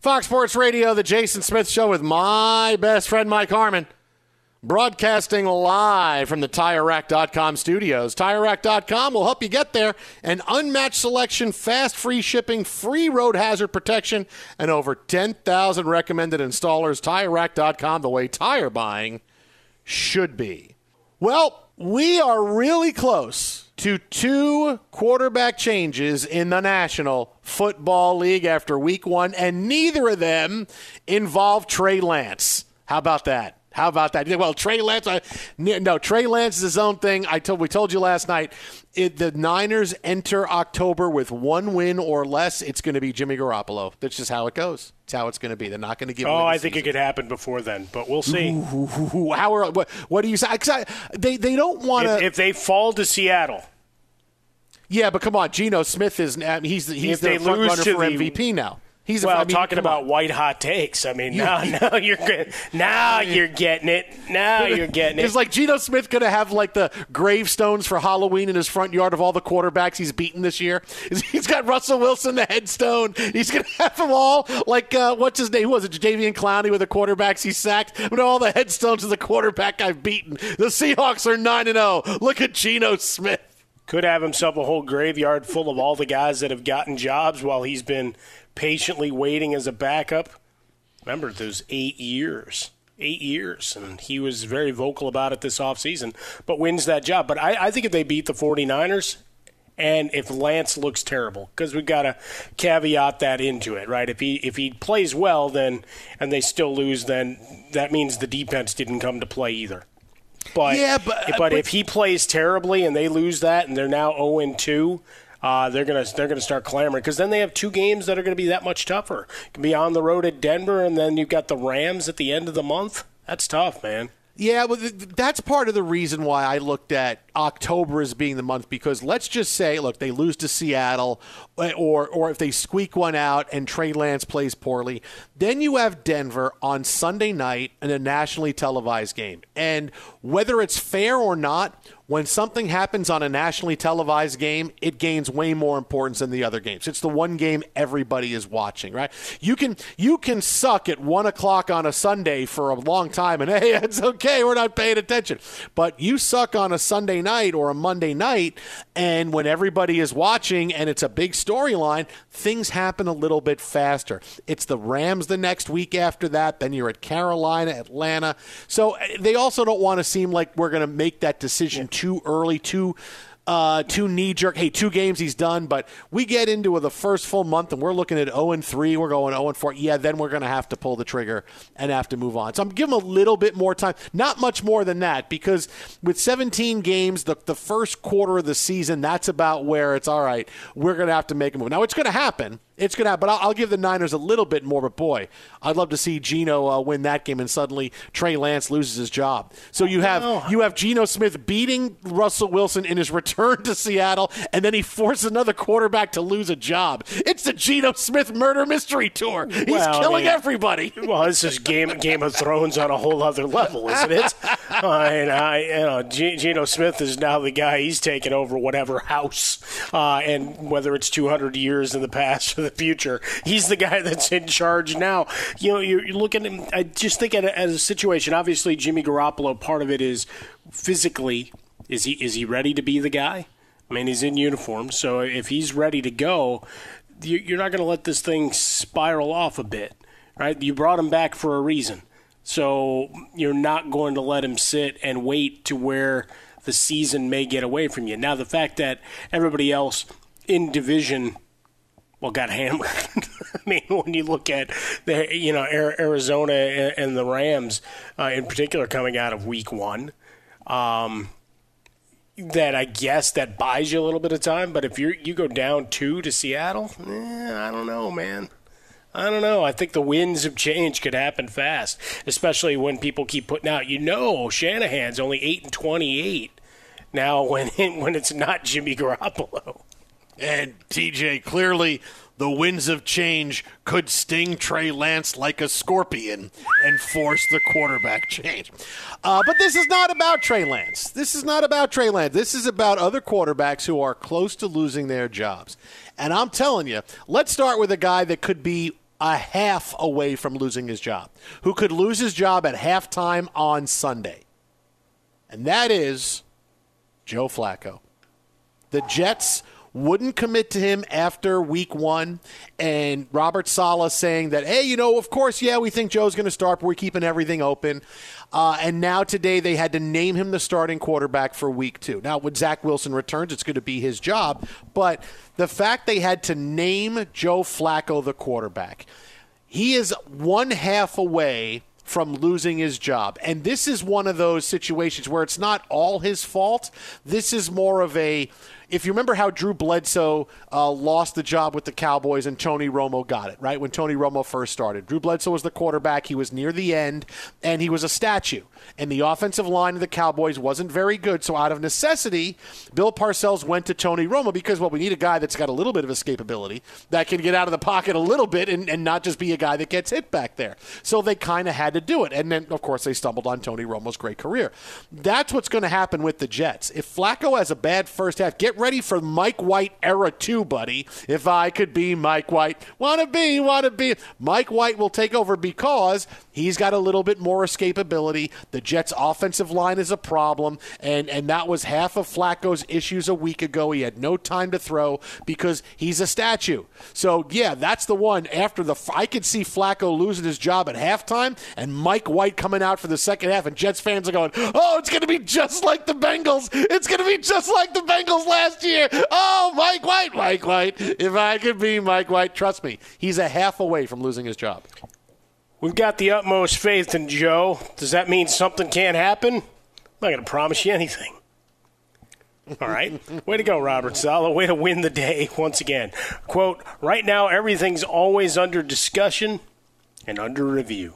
Fox Sports Radio, the Jason Smith Show with my best friend Mike Harmon. Broadcasting live from the TireRack.com studios. TireRack.com will help you get there. An unmatched selection, fast free shipping, free road hazard protection, and over 10,000 recommended installers. TireRack.com, the way tire buying should be. Well, we are really close to two quarterback changes in the National Football League after week one, and neither of them involve Trey Lance. How about that? How about that? Well, Trey Lance, I, no, Trey Lance is his own thing. I told we told you last night. It, the Niners enter October with one win or less. It's going to be Jimmy Garoppolo. That's just how it goes. It's how it's going to be. They're not going to give. Oh, I think it could happen before then, but we'll see. Ooh, ooh, ooh, how are what, what do you say? They they don't want If, to. if they fall to Seattle, Yeah, but come on, Geno Smith is I mean, he's he's If they the front runner for the- MVP now. He's well, a, I mean, talking about on. white hot takes. I mean, now, now you're now you're getting it. Now you're getting it. It's like Geno Smith going to have like the gravestones for Halloween in his front yard of all the quarterbacks he's beaten this year. He's got Russell Wilson, the headstone. He's going to have them all like uh, what's his name? Who was it? Jadeveon Clowney with the quarterbacks he sacked. With all the headstones of the quarterback I've beaten. The Seahawks are nine and zero. Look at Geno Smith. Could have himself a whole graveyard full of all the guys that have gotten jobs while he's been patiently waiting as a backup. Remember those eight years. Eight years. And he was very vocal about it this offseason, but wins that job. But I, I think if they beat the 49ers, and if Lance looks terrible, because we've got to caveat that into it, right? If he if he plays well, then and they still lose, then that means the defense didn't come to play either. But Yeah, but- but, but- if he plays terribly and they lose that, and they're now zero and two. Uh, they're gonna they're gonna start clamoring because then they have two games that are gonna be that much tougher. Can be on the road at Denver, and then you've got the Rams at the end of the month. That's tough, man. Yeah, well, th- th- that's part of the reason why I looked at October as being the month because let's just say, look, they lose to Seattle, or or if they squeak one out and Trey Lance plays poorly, then you have Denver on Sunday night in a nationally televised game, and whether it's fair or not, when something happens on a nationally televised game, it gains way more importance than the other games. It's the one game everybody is watching, right? You can you can suck at one o'clock on a Sunday for a long time, and hey, it's okay, we're not paying attention. But you suck on a Sunday night or a Monday night, and when everybody is watching and it's a big storyline, things happen a little bit faster. It's the Rams the next week after that, then you're at Carolina, Atlanta. So uh, they also don't want to seem like we're going to make that decision too early, too uh, too knee jerk. Hey, two games he's done, but we get into the first full month and we're looking at 0 and 3. We're going 0 and 4. Yeah, then we're going to have to pull the trigger and have to move on. So I'm giving him a little bit more time, not much more than that, because with 17 games, the, the first quarter of the season, that's about where it's all right. We're going to have to make a move. Now, it's going to happen. It's going to happen, but I'll, I'll give the Niners a little bit more. But boy, I'd love to see Geno uh, win that game, and suddenly Trey Lance loses his job. So you have you have Geno Smith beating Russell Wilson in his return to Seattle, and then he forces another quarterback to lose a job. It's the Geno Smith murder mystery tour. He's Well, killing mean- everybody. Well, this is Game Game of Thrones on a whole other level, isn't it? and I, you know, G- Geno Smith is now the guy. He's taking over whatever house, uh, and whether it's 200 years in the past or the future, he's the guy that's in charge now. You know, you're, you're looking. I just think at a, at a situation. Obviously, Jimmy Garoppolo. Part of it is physically. Is he is he ready to be the guy? I mean, he's in uniform, so if he's ready to go, you're not going to let this thing spiral off a bit, right? You brought him back for a reason, so you're not going to let him sit and wait to where the season may get away from you. Now, the fact that everybody else in division well, got hammered. I mean, when you look at the, you know, Arizona and the Rams uh, in particular coming out of Week One, um, that I guess that buys you a little bit of time. But if you you go down two to Seattle, eh, I don't know, man. I don't know. I think the winds of change could happen fast, especially when people keep putting out. You know, Shanahan's only eight and twenty-eight now when when it's not Jimmy Garoppolo. And TJ, clearly the winds of change could sting Trey Lance like a scorpion and force the quarterback change. Uh, but this is not about Trey Lance. This is not about Trey Lance. This is about other quarterbacks who are close to losing their jobs. And I'm telling you, let's start with a guy that could be a half away from losing his job, who could lose his job at halftime on Sunday. And that is Joe Flacco. The Jets wouldn't commit to him after week one, and Robert Saleh saying that, hey, you know, of course, yeah, we think Joe's going to start, but we're keeping everything open. Uh, and now today they had to name him the starting quarterback for week two. Now, when Zach Wilson returns, it's going to be his job, but the fact they had to name Joe Flacco the quarterback, he is one half away from losing his job. And this is one of those situations where it's not all his fault. This is more of a. If you remember how Drew Bledsoe uh, lost the job with the Cowboys and Tony Romo got it, right? When Tony Romo first started. Drew Bledsoe was the quarterback. He was near the end, and he was a statue. And the offensive line of the Cowboys wasn't very good. So, out of necessity, Bill Parcells went to Tony Romo because, well, we need a guy that's got a little bit of escapability, that can get out of the pocket a little bit and, and not just be a guy that gets hit back there. So, they kind of had to do it. And then, of course, they stumbled on Tony Romo's great career. That's what's going to happen with the Jets. If Flacco has a bad first half, get ready for Mike White era two, buddy. If I could be Mike White, wanna be, wanna be. Mike White will take over because he's got a little bit more escapability. The Jets' offensive line is a problem, and and that was half of Flacco's issues a week ago. He had no time to throw because he's a statue. So yeah, that's the one. After the, I could see Flacco losing his job at halftime, and Mike White coming out for the second half, and Jets fans are going, "Oh, it's going to be just like the Bengals. It's going to be just like the Bengals last year. Oh, Mike White, Mike White. If I could be Mike White, trust me, he's a half away from losing his job." We've got the utmost faith in Joe. Does that mean something can't happen? I'm not going to promise you anything. All right. Way to go, Robert Saleh. Way to win the day once again. Quote, right now, everything's always under discussion and under review.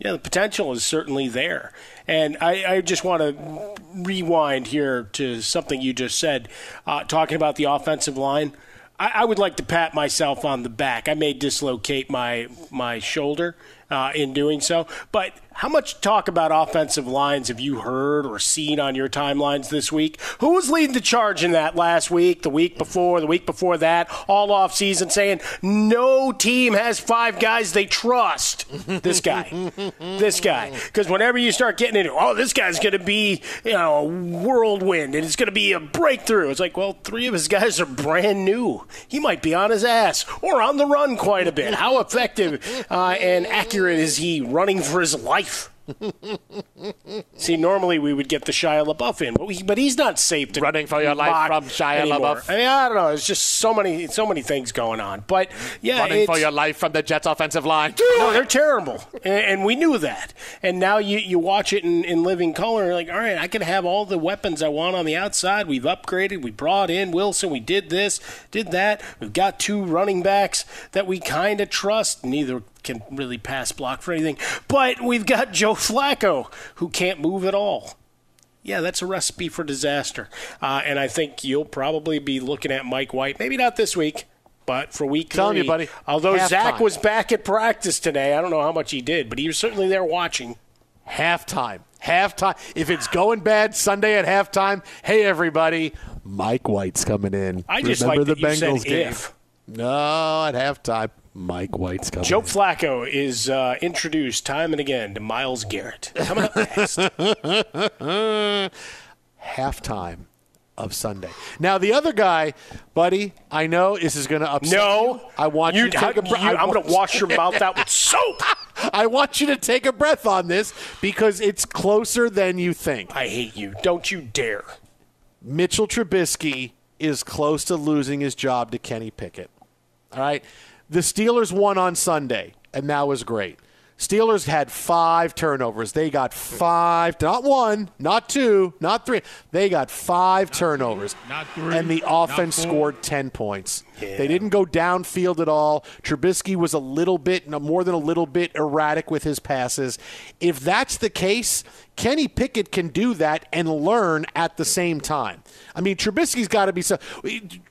Yeah, the potential is certainly there. And I, I just want to rewind here to something you just said, uh, talking about the offensive line. I, I, would like to pat myself on the back. I may dislocate my my shoulder uh, in doing so, but how much talk about offensive lines have you heard or seen on your timelines this week? Who was leading the charge in that last week, the week before, the week before that, all off season, saying no team has five guys they trust? this guy, this guy. Because whenever you start getting into, oh, this guy's going to be you know a whirlwind and it's going to be a breakthrough. It's like, well, three of his guys are brand new. He might be on his ass or on the run quite a bit. How effective uh, and accurate is he running for his life? See, normally we would get the Shia LaBeouf in, but, we, but he's not safe to running for your life from Shia anymore. LaBeouf. I mean, I don't know. There's just so many, so many things going on. But yeah, running for your life from the Jets' offensive line. No, they're terrible, and, and, we knew that. And now you you watch it in, in living color, and you're like, all right, I can have all the weapons I want on the outside. We've upgraded. We brought in Wilson. We did this, did that. We've got two running backs that we kind of trust. Neither can really pass block for anything. But we've got Joe Flacco, who can't move at all. Yeah, that's a recipe for disaster. Uh, and I think you'll probably be looking at Mike White, maybe not this week, but for week Telling three. you, buddy. Although Half Zach time. was back at practice today, I don't know how much he did, but he was certainly there watching. Halftime. Halftime. If it's going bad Sunday at halftime, hey everybody, Mike White's coming in. I just Remember like the Bengals game. if. No, at halftime, Mike White's coming. Joe. Flacco is uh, introduced time and again to Myles Garrett. Coming up next. halftime of Sunday. Now the other guy, buddy, I know this is going to upset No, you. I want you, to take a you- breath. I'm going to wash your mouth out with soap. I want you to take a breath on this because it's closer than you think. I hate you. Don't you dare. Mitchell Trubisky is close to losing his job to Kenny Pickett. All right. The Steelers won on Sunday, and that was great. Steelers had five turnovers. They got five, not one, not two, not three. They got five turnovers. not three, And the offense scored 10 points. They didn't go downfield at all. Trubisky was a little bit, more than a little bit erratic with his passes. If that's the case, Kenny Pickett can do that and learn at the same time. I mean, Trubisky's got to be so.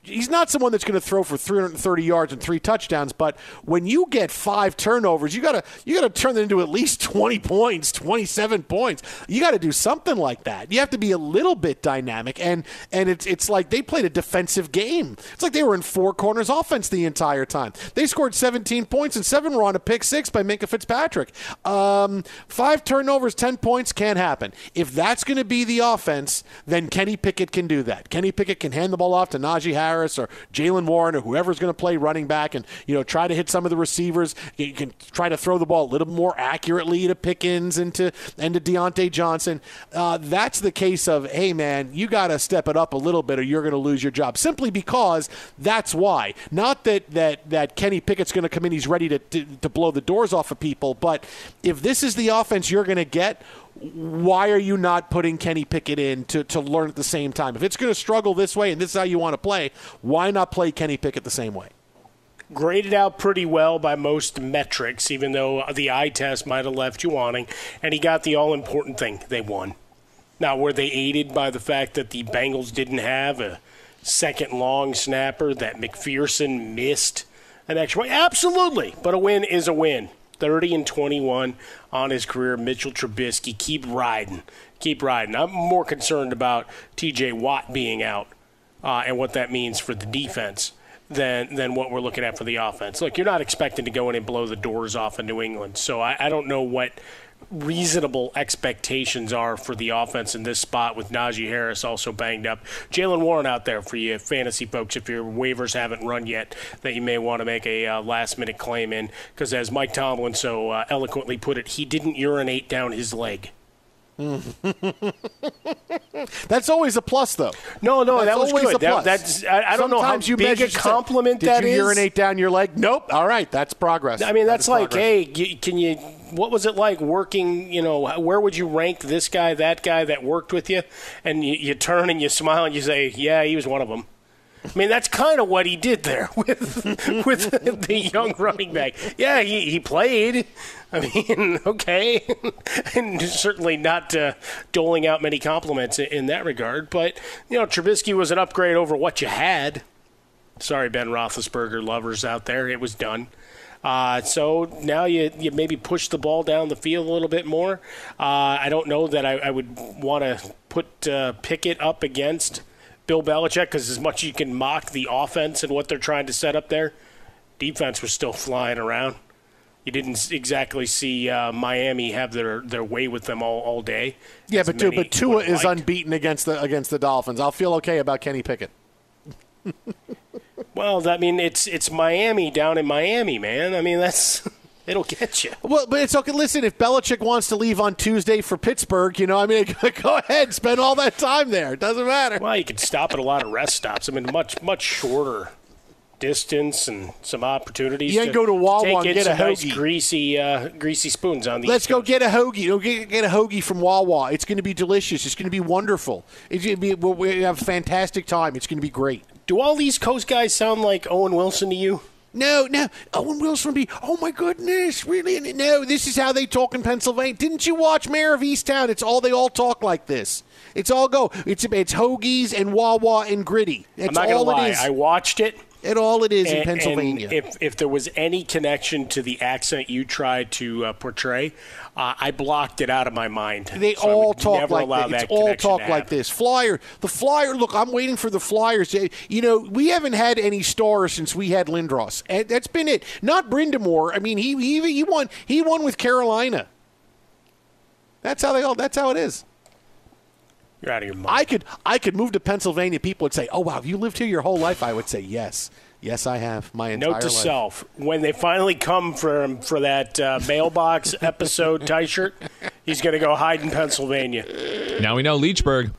He's not someone that's going to throw for 330 yards and three touchdowns, but when you get five turnovers, you got to you got to turn that into at least 20 points, 27 points. You got to do something like that. You have to be a little bit dynamic, and and it's it's like they played a defensive game. It's like they were in four corners offense the entire time. They scored 17 points and seven were on a pick six by Minkah Fitzpatrick. Um, five turnovers, 10 points can't happen. If that's going to be the offense, then Kenny Pickett can do that. Kenny Pickett can hand the ball off to Najee Harris or Jaylen Warren or whoever's going to play running back and you know try to hit some of the receivers. You can try to throw the ball a little more accurately to Pickens and to and to Diontae Johnson. Uh, that's the case of hey man, you got to step it up a little bit or you're going to lose your job. Simply because that's why. Not that that that Kenny Pickett's going to come in, he's ready to, to to blow the doors off of people, but if this is the offense you're going to get why are you not putting Kenny Pickett in to, to learn at the same time? If it's going to struggle this way and this is how you want to play, why not play Kenny Pickett the same way? Graded out pretty well by most metrics, even though the eye test might have left you wanting. And he got the all important thing they won. Now, were they aided by the fact that the Bengals didn't have a second long snapper that McPherson missed an extra point? Absolutely. But a win is a win. 30 and 21 on his career. Mitchell Trubisky, keep riding. Keep riding. I'm more concerned about TJ Watt being out uh, and what that means for the defense than than what we're looking at for the offense. Look, you're not expecting to go in and blow the doors off of New England, so I, I don't know what reasonable expectations are for the offense in this spot with Najee Harris also banged up. Jaylen Warren out there for you fantasy folks if your waivers haven't run yet that you may want to make a uh, last minute claim in because as Mike Tomlin so uh, eloquently put it, he didn't urinate down his leg. That's always a plus, though. No, no, that's that was always good. a plus. That, that's I, I don't know how you big a compliment Did that you urinate down your leg? Nope. All right, that's progress. I mean, that's is like, progress. hey, can you? What was it like working? You know, where would you rank this guy, that guy that worked with you? And you, you turn and you smile and you say, yeah, he was one of them. I mean, that's kind of what he did there with with the young running back. Yeah, he, he played. I mean, okay, and certainly not uh, doling out many compliments in, that regard. But you know, Trubisky was an upgrade over what you had. Sorry, Ben Roethlisberger lovers out there, it was done. Uh, so now you, you maybe push the ball down the field a little bit more. Uh, I don't know that I, I would want to put uh, Pickett up against Bill Belichick because as much as you can mock the offense and what they're trying to set up there, defense was still flying around. You didn't exactly see uh, Miami have their, their way with them all, all day. Yeah, but dude, but Tua is liked. unbeaten against the against the Dolphins. I'll feel okay about Kenny Pickett. Well, I mean, it's it's Miami down in Miami, man. I mean, that's it'll get you. Well, but it's okay. Listen, if Belichick wants to leave on Tuesday for Pittsburgh, you know, I mean, go ahead, spend all that time there. It doesn't matter. Well, you can stop at a lot of rest stops. I mean, much much shorter distance and some opportunities. You can go to Wawa take and get a some nice greasy uh, greasy spoons on the. Let's go get a hoagie. Know, get, get a hoagie from Wawa. It's going to be delicious. It's going to be wonderful. It's going to be. We'll, we have a fantastic time. It's going to be great. Do all these Coast guys sound like Owen Wilson to you? No, no. Owen Wilson be. Oh my goodness, really? No, this is how they talk in Pennsylvania. Didn't you watch Mare of Easttown? It's all they all talk like this. It's all go. It's it's hoagies and Wawa and gritty. It's I'm not gonna all lie. it is. I watched it. It all it is in Pennsylvania. and if if there was any connection to the accent you tried to uh, portray, uh, I blocked it out of my mind. They So all talk like this. that It's all talk like this. Flyer, the flyer. Look, I'm waiting for the Flyers. You know, we haven't had any stars since we had Lindros, and that's been it. Not Brind'Amour. I mean, he he he won. He won with Carolina. That's how they all. That's how it is. You're out of your mind. I could I could move to Pennsylvania. People would say, "Oh wow, have you lived here your whole life?" I would say, "Yes, yes, I have my entire Note to life." self: when they finally come for him for that uh, mailbox episode tie shirt, he's going to go hide in Pennsylvania. Now we know Leechburg.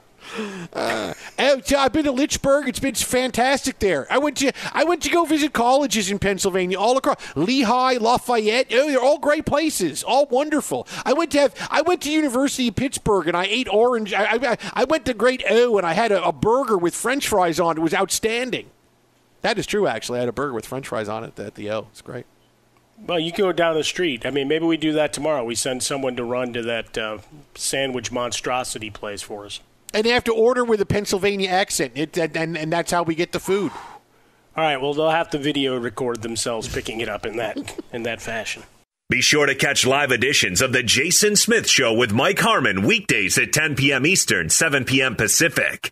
Oh, yeah, I've been to Lynchburg. It's been fantastic there. I went to I went to go visit colleges in Pennsylvania, all across Lehigh, Lafayette. Oh, they're all great places, all wonderful. I went to have I went to University of Pittsburgh and I ate orange. I I, I went to Great O and I had a, a burger with French fries on. it. It was outstanding. That is true, actually. I had a burger with French fries on it at the O. It's great. Well, you go down the street. I mean, maybe we do that tomorrow. We send someone to run to that uh, sandwich monstrosity place for us. And they have to order with a Pennsylvania accent, it, and, and and that's how we get the food. All right. Well, they'll have to video record themselves picking it up in that in that fashion. Be sure to catch live editions of The Jason Smith Show with Mike Harmon weekdays at 10 p.m. Eastern, 7 p.m. Pacific.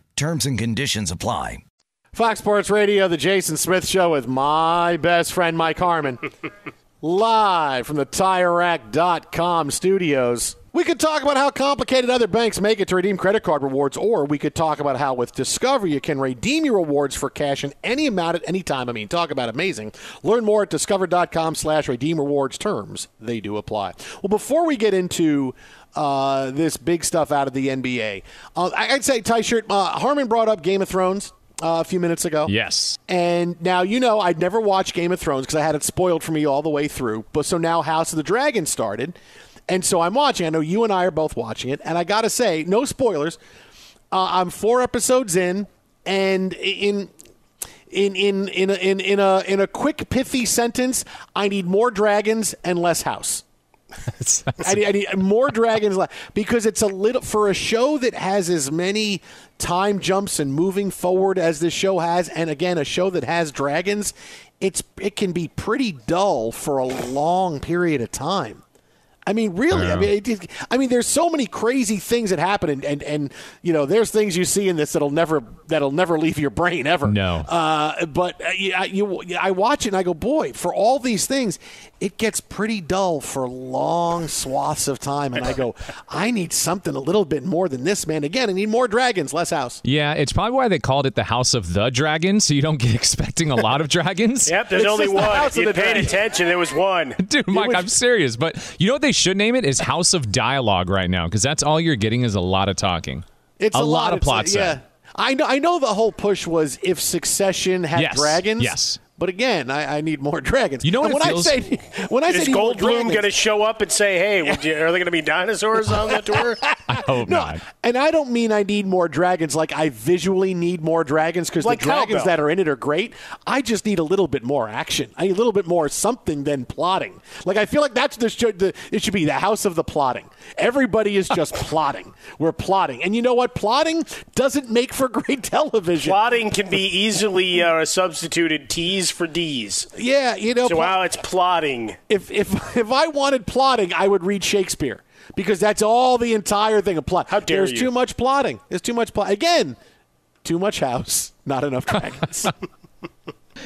Terms and conditions apply. Fox Sports Radio, the Jason Smith Show with my best friend Mike Harmon. Live from the TireRack.com studios. We could talk about how complicated other banks make it to redeem credit card rewards, or we could talk about how with Discover you can redeem your rewards for cash in any amount at any time. I mean, talk about amazing. Learn more at discover.com slash redeem rewards terms. They do apply. Well, before we get into uh, this big stuff out of the NBA, uh, I'd say, Ty Shirt, uh, Harmon brought up Game of Thrones. Uh, a few minutes ago. Yes. And now, you know, I'd never watched Game of Thrones because I had it spoiled for me all the way through. But so now House of the Dragon started. And so I'm watching. I know you and I are both watching it. And I got to say, no spoilers. Uh, I'm four episodes in. And in. In in, in, a, in in a in a quick pithy sentence, I need more dragons and less house. I, need, I need more dragons because it's a little for a show that has as many time jumps and moving forward as this show has, and again a show that has dragons. It's it can be pretty dull for a long period of time. I mean, really. I, I mean, it, I mean, there's so many crazy things that happen, and, and, and you know, there's things you see in this that'll never that'll never leave your brain ever. No. Uh, but uh, you, you, I watch it and I go, boy, for all these things, it gets pretty dull for long swaths of time, and I go, I need something a little bit more than this, man. Again, I need more dragons, less house. Yeah, it's probably why they called it the House of the Dragon, so you don't get expecting a lot of dragons. yep, there's It's only just the one. House If you the paid Dragon. attention, there was one. Dude, Mike, I'm serious. But you know what they should name it is House of Dialogue right now, because that's all you're getting is a lot of talking. It's a, a, lot, of It's plot a- Yeah, I know. I know the whole push was if Succession had Yes, dragons. yes. But again, I, I need more dragons. You know what when it feels- I say when I say Is Goldblum going to show up and say, "Hey, would you, are there going to be dinosaurs on the tour?" I hope No, not. and I don't mean I need more dragons like I visually need more dragons because Like the dragons cowbell. that are in it are great. I just need a little bit more action. I need a little bit more something than plotting. Like I feel like that's the, should, the it should be the house of the plotting. Everybody is just plotting. We're plotting, and you know what? Plotting doesn't make for great television. Plotting can be easily uh, substituted T's for D's. Yeah, you know. So pl- wow, it's plotting. if if if I wanted plotting, I would read Shakespeare because that's all the entire thing of plot. How dare There's you. too much plotting. There's too much plot. Again, too much house, not enough dragons.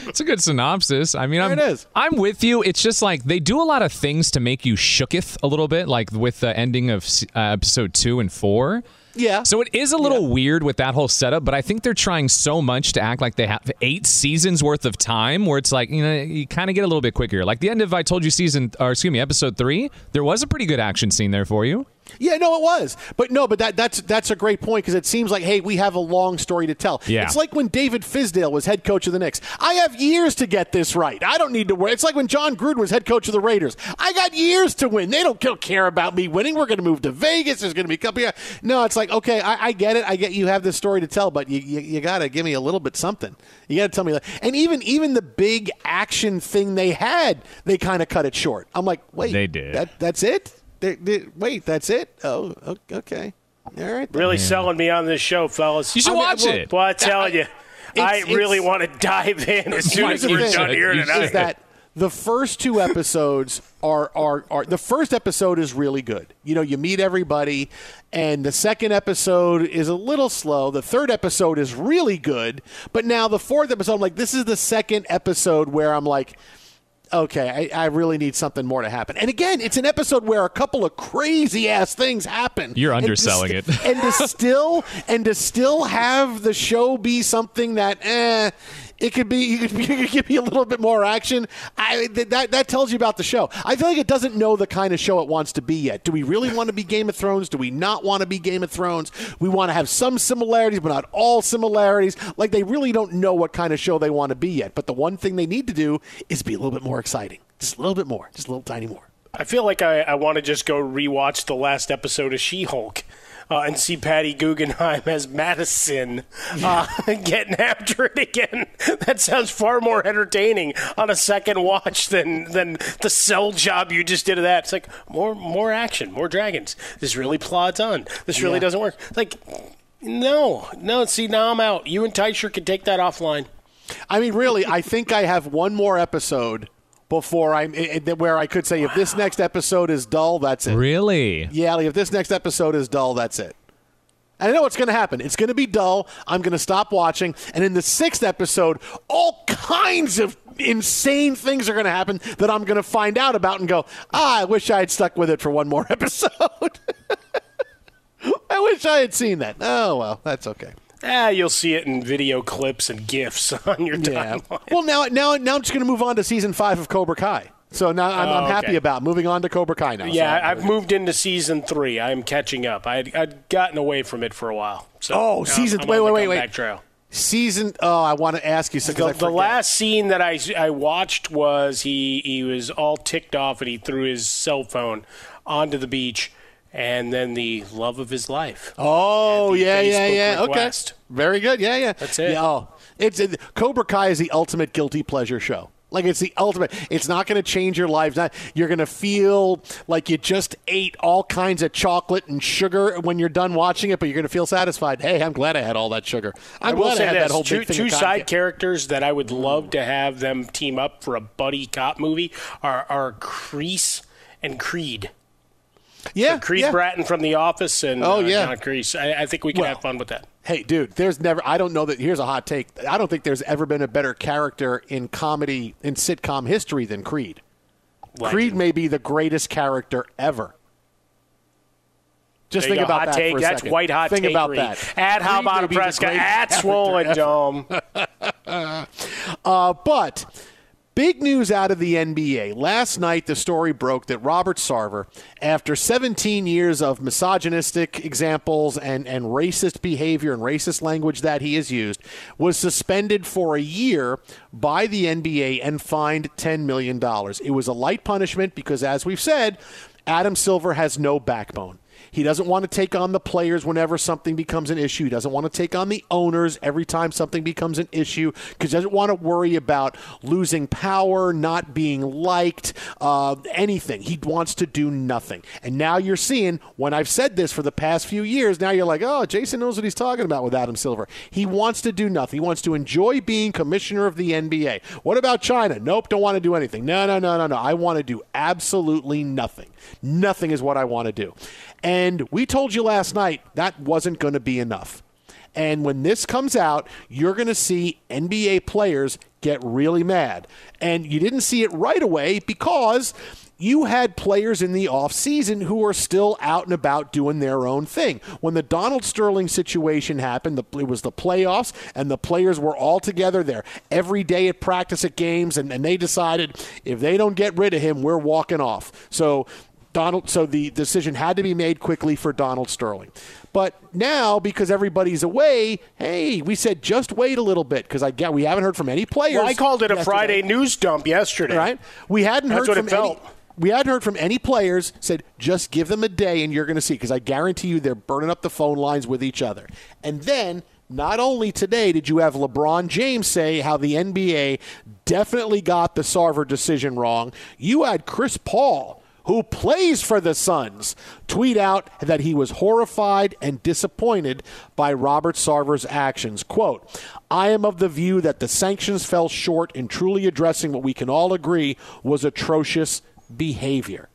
It's a good synopsis. I mean, I'm, it is. I'm with you. It's just like they do a lot of things to make you shooketh a little bit, like with the ending of uh, episode two and four. Yeah. So it is a little weird with that whole setup, but I think they're trying so much to act like they have eight seasons worth of time where it's like, you know, you kind of get a little bit quicker. Like the end of I Told You season, or excuse me, episode three, there was a pretty good action scene there for you. Yeah, no, it was, but no, but that that's that's a great point because it seems like hey, we have a long story to tell. Yeah. it's like when David Fizdale was head coach of the Knicks. I have years to get this right. I don't need to worry. It's like when Jon Gruden was head coach of the Raiders. I got years to win. They don't don't care about me winning. We're going to move to Vegas. There's going to be a company. No, it's like okay, I, I get it. I get you have this story to tell, but you you, you got to give me a little bit something. You got to tell me that. And even even the big action thing they had, they kind of cut it short. I'm like, wait, They did. That that's it. They- they- wait, that's it. Oh, okay. All right. then. Really selling me on this show, fellas. You should I mean, watch well, it. Well, I tell you, I really want to dive in as soon as the we're done here tonight. is that the first two episodes are, are are the first episode is really good. You know, you meet everybody, and the second episode is a little slow. The third episode is really good, but now the fourth episode, I'm like, this is the second episode where I'm like. Okay, I, I really need something more to happen. And again, it's an episode where a couple of crazy ass things happen. You're underselling st- it. and to still and to still have the show be something that eh, it could be you could, you could give me a little bit more action. I th- that that tells you about the show. I feel like it doesn't know the kind of show it wants to be yet. Do we really want to be Game of Thrones? Do we not want to be Game of Thrones? We want to have some similarities, but not all similarities. Like they really don't know what kind of show they want to be yet. But the one thing they need to do is be a little bit more exciting, just a little bit more, just a little tiny more. I feel like I, I want to just go rewatch the last episode of She-Hulk. Uh, and see Patty Guggenheim as Madison uh, getting after it again. That sounds far more entertaining on a second watch than than the cell job you just did of that. It's like more more action, more dragons. This really plods on. This really Yeah. doesn't work. Like no, no. See now I'm out. You and Teicher can take that offline. I mean, really, I think I have one more episode before I'm it, it- where I could say if this next episode is dull, that's it. Really? Yeah, like if this next episode is dull, that's it. And I know what's going to happen. It's going to be dull. I'm going to stop watching, and in the sixth episode, all kinds of insane things are going to happen that I'm going to find out about and go, ah, I wish I had stuck with it for one more episode. I wish I had seen that. Oh well, that's okay. Ah, you'll see it in video clips and gifs on your Yeah. timeline. Well, now, now, now I'm just going to move on to season five of Cobra Kai. So now I'm, Oh, I'm happy okay. about moving on to Cobra Kai now. Yeah, So- I've moved into season three. I'm catching up. I'd, I'd gotten away from it for a while. So Oh, season- I'm wait, on wait, the wait, wait. Trail. season. Oh, I want to ask you something. The, I the last scene that I, I watched was he, he was all ticked off and he threw his cell phone onto the beach, and then the love of his life. Oh, yeah, yeah, Facebook yeah. request. Okay, very good. Yeah, yeah. That's it. Yeah, oh, it's it, Cobra Kai is the ultimate guilty pleasure show. Like it's the ultimate. It's not going to change your life. Not, you're going to feel like you just ate all kinds of chocolate and sugar when you're done watching it, but you're going to feel satisfied. Hey, I'm glad I had all that sugar. I'm I will say I had this: that whole two, two side characters that I would love to have them team up for a buddy cop movie are are Kreese and Creed. Yeah, Creed yeah. Bratton from The Office and Oh, uh, yeah. John Kreese. I, I think we can Well, have fun with that. Hey, dude, there's never, I don't know that, here's a hot take. I don't think there's ever been a better character in comedy, in sitcom history than Creed. Creed may be the greatest character ever. Just think go. about hot that take. That's second. white hot think take. about Reed. that. At how about a Prescott? At Swollen. Dome. Uh, but big news out of the NBA. Last night, the story broke that Robert Sarver, after 17 years of misogynistic examples and, and racist behavior and racist language that he has used, was suspended for a year by the NBA and fined $10 million. It was a light punishment because, as we've said, Adam Silver has no backbone. He doesn't want to take on the players whenever something becomes an issue. He doesn't want to take on the owners every time something becomes an issue because he doesn't want to worry about losing power, not being liked, uh, anything. He wants to do nothing. And now you're seeing, when I've said this for the past few years, now you're like, oh, Jason knows what he's talking about with Adam Silver. He wants to do nothing. He wants to enjoy being commissioner of the NBA. What about China? Nope, don't want to do anything. No, no, no, no, no. I want to do absolutely nothing. Nothing is what I want to do. And we told you last night that wasn't going to be enough. And when this comes out, you're going to see NBA players get really mad. And you didn't see it right away because you had players in the offseason who are still out and about doing their own thing. When the Donald Sterling situation happened, it was the playoffs, and the players were all together there every day at practice at games, and, and they decided if they don't get rid of him, we're walking off. So Donald. So the decision had to be made quickly for Donald Sterling. But now, because everybody's away, hey, we said just wait a little bit because I get we haven't heard from any players. Well, I called it a yesterday. Friday news dump yesterday. Right? We hadn't That's heard from any. We hadn't heard from any players. Said just give them a day and you're going to see because I guarantee you they're burning up the phone lines with each other. And then not only today did you have LeBron James say how the NBA definitely got the Sarver decision wrong. You had Chris Paul who plays for the Suns, tweet out that he was horrified and disappointed by Robert Sarver's actions. Quote, I am of the view that the sanctions fell short in truly addressing what we can all agree was atrocious behavior.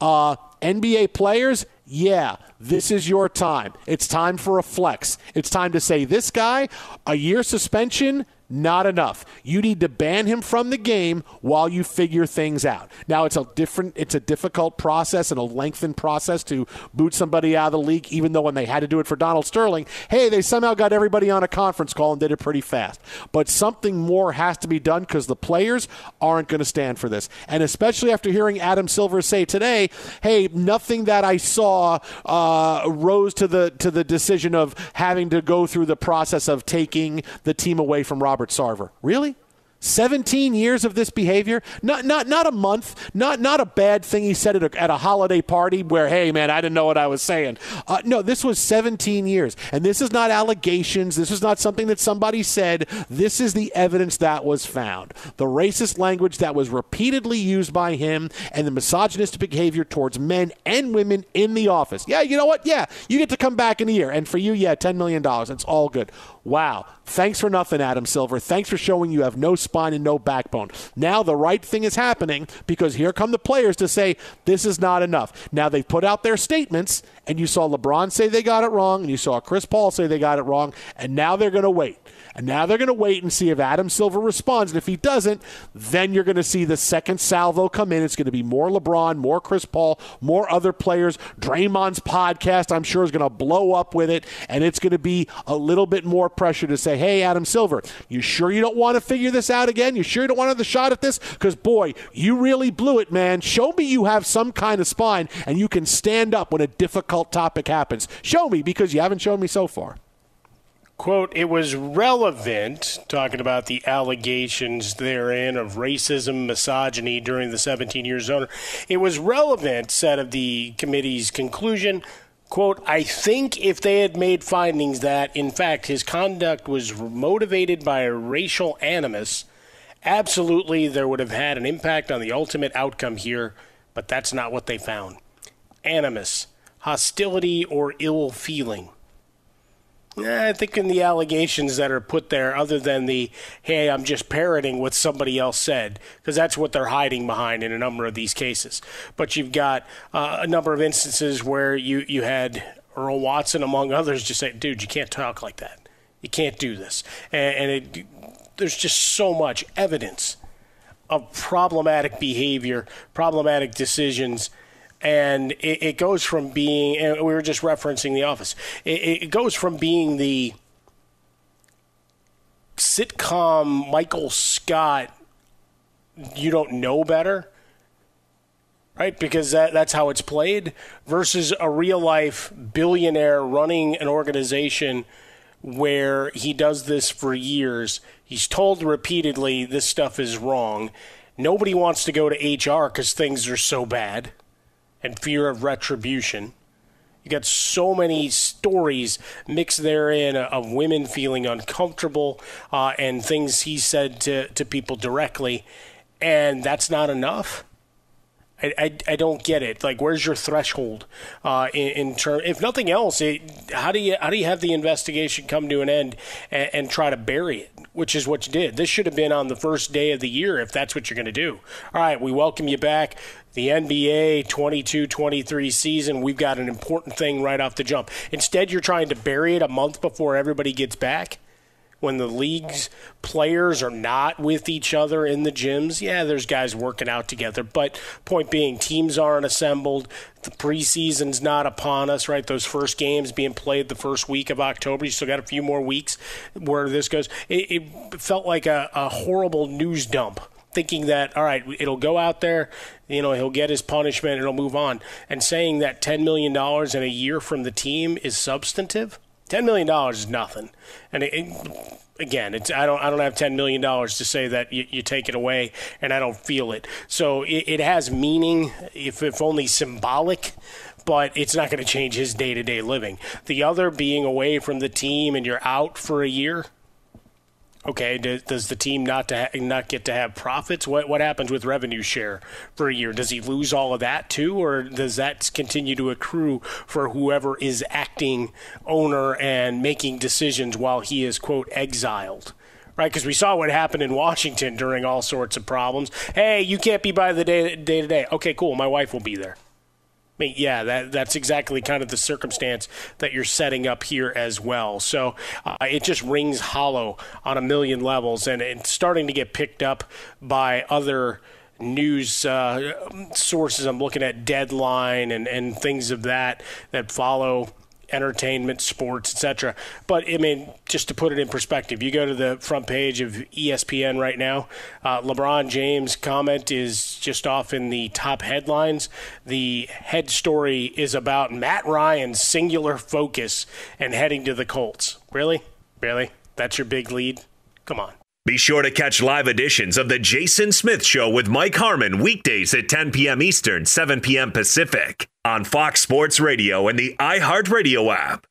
Uh, NBA players, yeah, this is your time. It's time for a flex. It's time to say this guy, a year suspension, not enough. You need to ban him from the game while you figure things out. Now it's a different it's a difficult process and a lengthened process to boot somebody out of the league even though when they had to do it for Donald Sterling, hey, they somehow got everybody on a conference call and did it pretty fast. But something more has to be done cuz the players aren't going to stand for this. And especially after hearing Adam Silver say today, hey, nothing that I saw uh, rose to the to the decision of having to go through the process of taking the team away from Robert Sarver. Really? 17 years of this behavior? Not not not a month not not a bad thing he said at a, at a holiday party where hey man i didn't know what i was saying. Uh, no this was 17 years. And this is not allegations. This is not something that somebody said. This is the evidence that was found. The racist language that was repeatedly used by him and the misogynistic behavior towards men and women in the office. Yeah you know what? Yeah you get to come back in a year. And for you yeah $10 million it's all good. Wow. Thanks for nothing adam silver. Thanks for showing you have no spine and no backbone. Now the right thing is happening because here come the players to say this is not enough. Now they've put out their statements, and you saw LeBron say they got it wrong, and you saw Chris Paul say they got it wrong, and now they're going to wait. And now they're going to wait and see if Adam Silver responds. And if he doesn't, then you're going to see the second salvo come in. It's going to be more LeBron, more Chris Paul, more other players. Draymond's podcast, I'm sure, is going to blow up with it. And it's going to be a little bit more pressure to say, hey, Adam Silver, you sure you don't want to figure this out again? You sure you don't want another shot at this? Because, boy, you really blew it, man. Show me you have some kind of spine and you can stand up when a difficult topic happens. Show me because you haven't shown me so far. Quote, it was relevant, talking about the allegations therein of racism, misogyny during the 17 years owner. It was relevant, said of the committee's conclusion. Quote, I think if they had made findings that, in fact, his conduct was motivated by racial animus, absolutely there would have had an impact on the ultimate outcome here, but that's not what they found. Animus, hostility, or ill feeling. I think in the allegations that are put there, other than the, hey, I'm just parroting what somebody else said, because that's what they're hiding behind in a number of these cases. But you've got uh, a number of instances where you, you had Earl Watson, among others, just say, dude, you can't talk like that. You can't do this. And, and it, there's just so much evidence of problematic behavior, problematic decisions and it, it, goes from being and we were just referencing the office. It, it, goes from being the sitcom michael scott you don't know better right? Because that, that's how it's played versus a real life billionaire running an organization where he does this for years. He's told repeatedly this stuff is wrong. Nobody wants to go to hr because things are so bad and fear of retribution. You got so many stories mixed therein of women feeling uncomfortable uh, and things he said to, to people directly, and that's not enough. I, I, I don't get it. Like, where's your threshold uh, in, in term? If nothing else, it, how do you how do you have the investigation come to an end and, and try to bury it? Which is what you did. This should have been on the first day of the year if that's what you're going to do. All right, we welcome you back the NBA 22 23 season, we've got an important thing right off the jump. Instead, you're trying to bury it a month before everybody gets back. When the league's players are not with each other in the gyms, yeah, there's guys working out together. But point being, teams aren't assembled. The preseason's not upon us, right? Those first games being played the first week of October. You still got a few more weeks where this goes. It, it felt like a, a horrible news dump thinking that all right, it'll go out there, you know, he'll get his punishment, it'll move on, and saying that ten million dollars in a year from the team is substantive. Ten million dollars is nothing, and it, it, again, it's I don't I don't have ten million dollars to say that you, you, take it away, and I don't feel it. So it, it has meaning, if if only symbolic. But it's not going to change his day to day living. The other being away from the team and you're out for a year, Okay, does the team not to ha- not get to have profits? What what happens with revenue share for a year? Does he lose all of that too, or does that continue to accrue for whoever is acting owner and making decisions while he is quote exiled? Right, because we saw what happened in Washington during all sorts of problems. Hey, you can't be by the day day to day. Okay, cool. My wife will be there. I mean, yeah, that, that's exactly kind of the circumstance that you're setting up here as well. So uh, it just rings hollow on a million levels, and it's starting to get picked up by other news uh, sources. I'm looking at Deadline and, and things of that that follow entertainment, sports, etc. But I mean, just to put it in perspective, you go to the front page of ESPN right now. Uh, LeBron James' comment is just off in the top headlines. The head story is about Matt Ryan's singular focus and heading to the Colts. Really, really, that's your big lead. Come on. Be sure to catch live editions of The Jason Smith Show with Mike Harmon weekdays at 10 p.m. Eastern, 7 p.m. Pacific on Fox Sports Radio and the iHeartRadio app.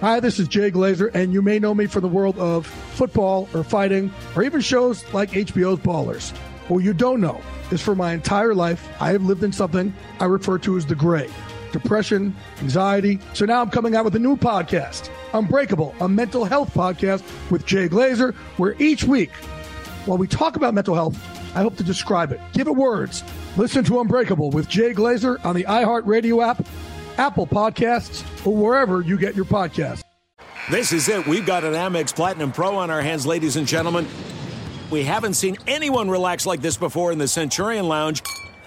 Hi, this is Jay Glazer, and you may know me from the world of football or fighting or even shows like HBO's Ballers. What you don't know is for my entire life, I have lived in something I refer to as the gray depression, anxiety. So now I'm coming out with a new podcast Unbreakable, a mental health podcast with Jay Glazer, where each week, while we talk about mental health, I hope to describe it, give it words. Listen to Unbreakable with Jay Glazer on the iHeartRadio app, Apple Podcasts, or wherever you get your podcasts. This is it. We've got an Amex Platinum Pro on our hands, ladies and gentlemen. We haven't seen anyone relax like this before in the Centurion Lounge.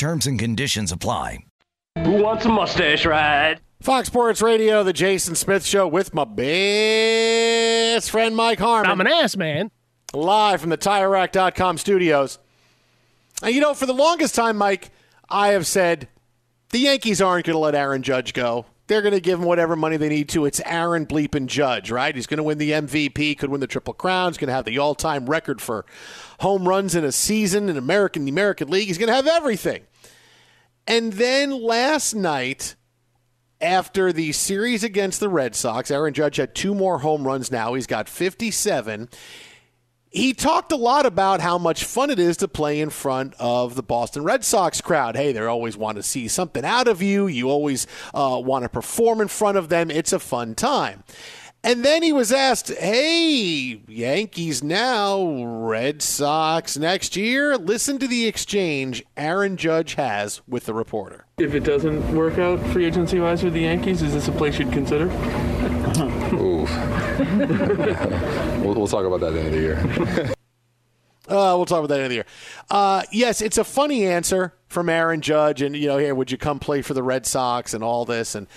Terms and conditions apply. Who wants a mustache ride? Fox Sports Radio, the Jason Smith Show with my best friend Mike Harmon. I'm an ass man. Live from the TireRack.com studios. And you know, for the longest time, Mike, I have said the Yankees aren't going to let Aaron Judge go. They're going to give him whatever money they need to. It's Aaron Bleepin Judge, right? He's going to win the MVP, could win the Triple Crown. He's going to have the all-time record for home runs in a season in American the American League. He's going to have everything. And then last night, after the series against the Red Sox, Aaron Judge had two more home runs now. He's got 57. He talked a lot about how much fun it is to play in front of the Boston Red Sox crowd. Hey, they always want to see something out of you. You always uh, want to perform in front of them. It's a fun time. And then he was asked, hey, Yankees now, Red Sox next year. Listen to the exchange Aaron Judge has with the reporter. If it doesn't work out free agency wise with the Yankees, is this a place you'd consider? Oof. we'll, we'll talk about that at the end of the year. Uh, we'll talk about that in the year. Uh, yes, it's a funny answer from Aaron Judge, and you know, here, would you come play for the Red Sox and all this? And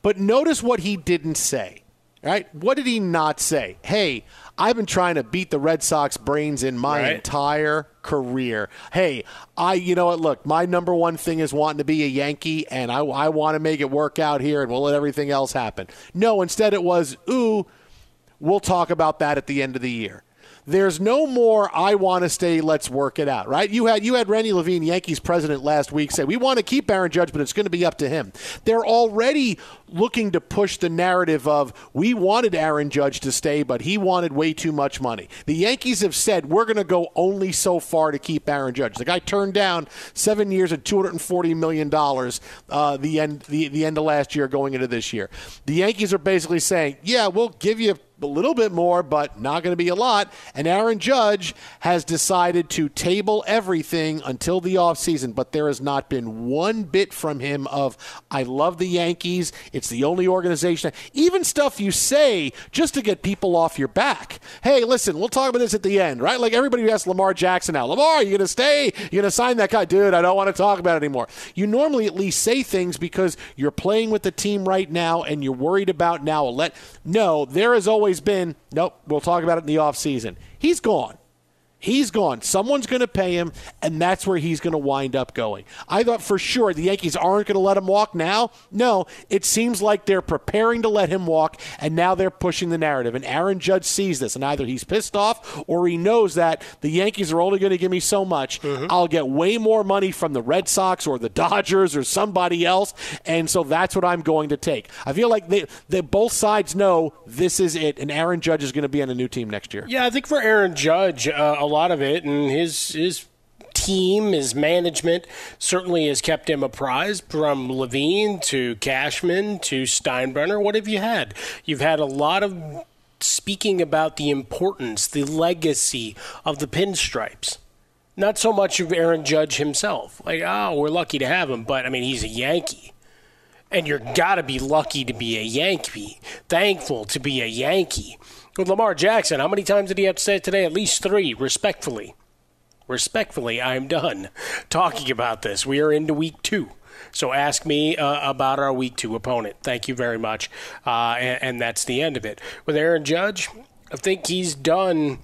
but notice what he didn't say. Right? What did he not say? Hey, I've been trying to beat the Red Sox brains in my Right. entire career. Hey, I, you know what? Look, my number one thing is wanting to be a Yankee, and I, I want to make it work out here, and we'll let everything else happen. No, instead it was, ooh, we'll talk about that at the end of the year. There's no more I want to stay, let's work it out, right? You had you had Randy Levine, Yankees president last week say, "We want to keep Aaron Judge, but it's going to be up to him." They're already looking to push the narrative of we wanted Aaron Judge to stay, but he wanted way too much money. The Yankees have said, "We're going to go only so far to keep Aaron Judge." The guy turned down 7 years at 240 million dollars uh, the end the, the end of last year going into this year. The Yankees are basically saying, "Yeah, we'll give you a little bit more, but not going to be a lot. And Aaron Judge has decided to table everything until the offseason, but there has not been one bit from him of, I love the Yankees. The only organization. Even stuff you say just to get people off your back. Hey, listen, we'll talk about this at the end, right? Like everybody who asks Lamar Jackson now, Lamar, are you going to stay? You're going to sign that guy? Dude, I don't want to talk about it anymore. You normally at least say things because you're playing with the team right now and you're worried about now. Let No, there has always been, nope, we'll talk about it in the offseason. He's gone. He's gone. Someone's going to pay him, and that's where he's going to wind up going. I thought for sure the Yankees aren't going to let him walk now. No, it seems like they're preparing to let him walk, and now they're pushing the narrative. And Aaron Judge sees this, and either he's pissed off or he knows that the Yankees are only going to give me so much. I'll get way more money from the Red Sox or the Dodgers or somebody else, and so that's what I'm going to take. I feel like they, they both sides know this is it, and Aaron Judge is going to be on a new team next year. Yeah, I think for Aaron Judge, uh, a lot of it, and his his team, his management certainly has kept him apprised from Levine to Cashman to Steinbrenner. What have you had? You've had a lot of speaking about the importance, the legacy of the pinstripes. Not so much of Aaron Judge himself. Like, oh, we're lucky to have him, but I mean, he's a Yankee. And you're got to be lucky to be a Yankee, thankful to be a Yankee. With Lamar Jackson, how many times did he have to say it today? At least three, respectfully. Respectfully, I'm done talking about this. We are into week two. So ask me uh, about our week two opponent. Thank you very much. Uh, and, and that's the end of it. With Aaron Judge, I think he's done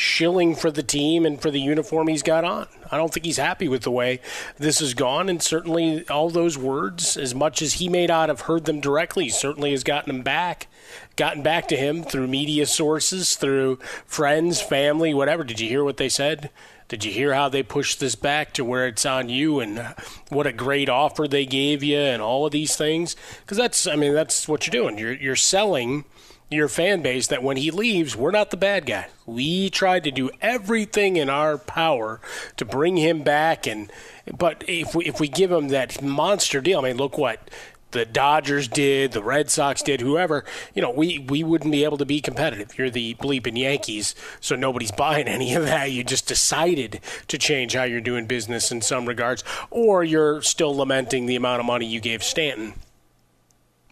shilling for the team and for the uniform he's got on. I don't think he's happy with the way this has gone, and certainly all those words, as much as he may not have heard them directly, certainly has gotten them back, gotten back to him through media sources, through friends, family, whatever. Did you hear what they said? Did you hear how they pushed this back to where it's on you and what a great offer they gave you and all of these things? Because that's, I mean, that's what you're doing. You're you're selling your fan base that when he leaves, we're not the bad guy. We tried to do everything in our power to bring him back, and but if we if we give him that monster deal, I mean, look what the Dodgers did, the Red Sox did, whoever, you know, we, we wouldn't be able to be competitive. You're the bleeping Yankees, so nobody's buying any of that. You just decided to change how you're doing business in some regards, or you're still lamenting the amount of money you gave Stanton.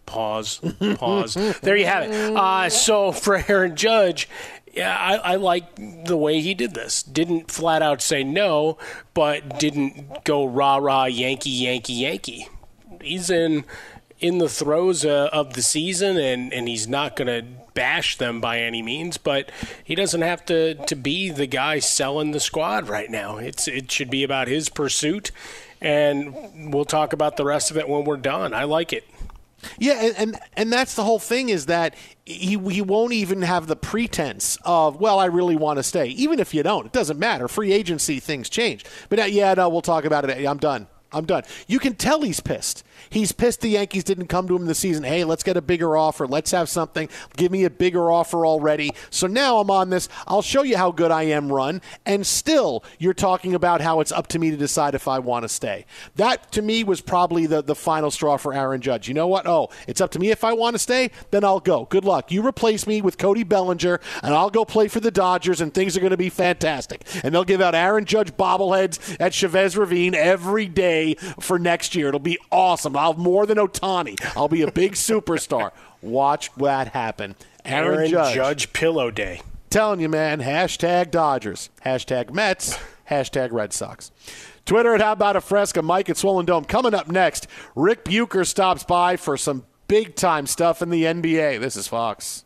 Pause. Pause. there you have it. Uh, so for Aaron Judge, yeah, I, I like the way he did this. Didn't flat out say no, but didn't go rah rah Yankee Yankee Yankee. He's in in the throes uh, of the season, and, and he's not going to bash them by any means. But he doesn't have to, to be the guy selling the squad right now. It's it should be about his pursuit, and we'll talk about the rest of it when we're done. I like it. Yeah, and, and and that's the whole thing is that he he won't even have the pretense of well, I really want to stay. Even if you don't, it doesn't matter. Free agency things change. But uh, yeah, no, we'll talk about it. I'm done. I'm done. You can tell he's pissed. He's pissed the Yankees didn't come to him this season. Hey, let's get a bigger offer. Let's have something. Give me a bigger offer already. So now I'm on this. I'll show you how good I am run. And still, you're talking about how it's up to me to decide if I want to stay. That, to me, was probably the, the final straw for Aaron Judge. You know what? Oh, it's up to me if I want to stay, then I'll go. Good luck. You replace me with Cody Bellinger, and I'll go play for the Dodgers, and things are going to be fantastic. And they'll give out Aaron Judge bobbleheads at Chavez Ravine every day for next year. It'll be awesome. I'll have more than Ohtani. I'll be a big superstar. Watch that happen. Aaron, Aaron Judge. Judge Pillow Day. Telling you, man. Hashtag Dodgers. Hashtag Mets. Hashtag Red Sox. Twitter at How About a Fresca. Mike at Swollen Dome. Coming up next, Ric Bucher stops by for some big time stuff in the NBA. This is Fox.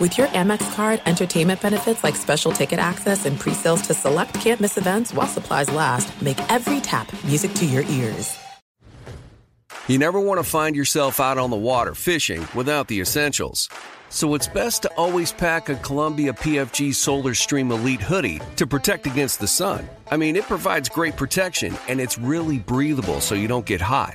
With your Amex card, entertainment benefits like special ticket access and pre-sales to select campus events while supplies last, make every tap music to your ears. You never want to find yourself out on the water fishing without the essentials. So it's best to always pack a Columbia PFG Solar Stream Elite hoodie to protect against the sun. I mean, it provides great protection and it's really breathable so you don't get hot.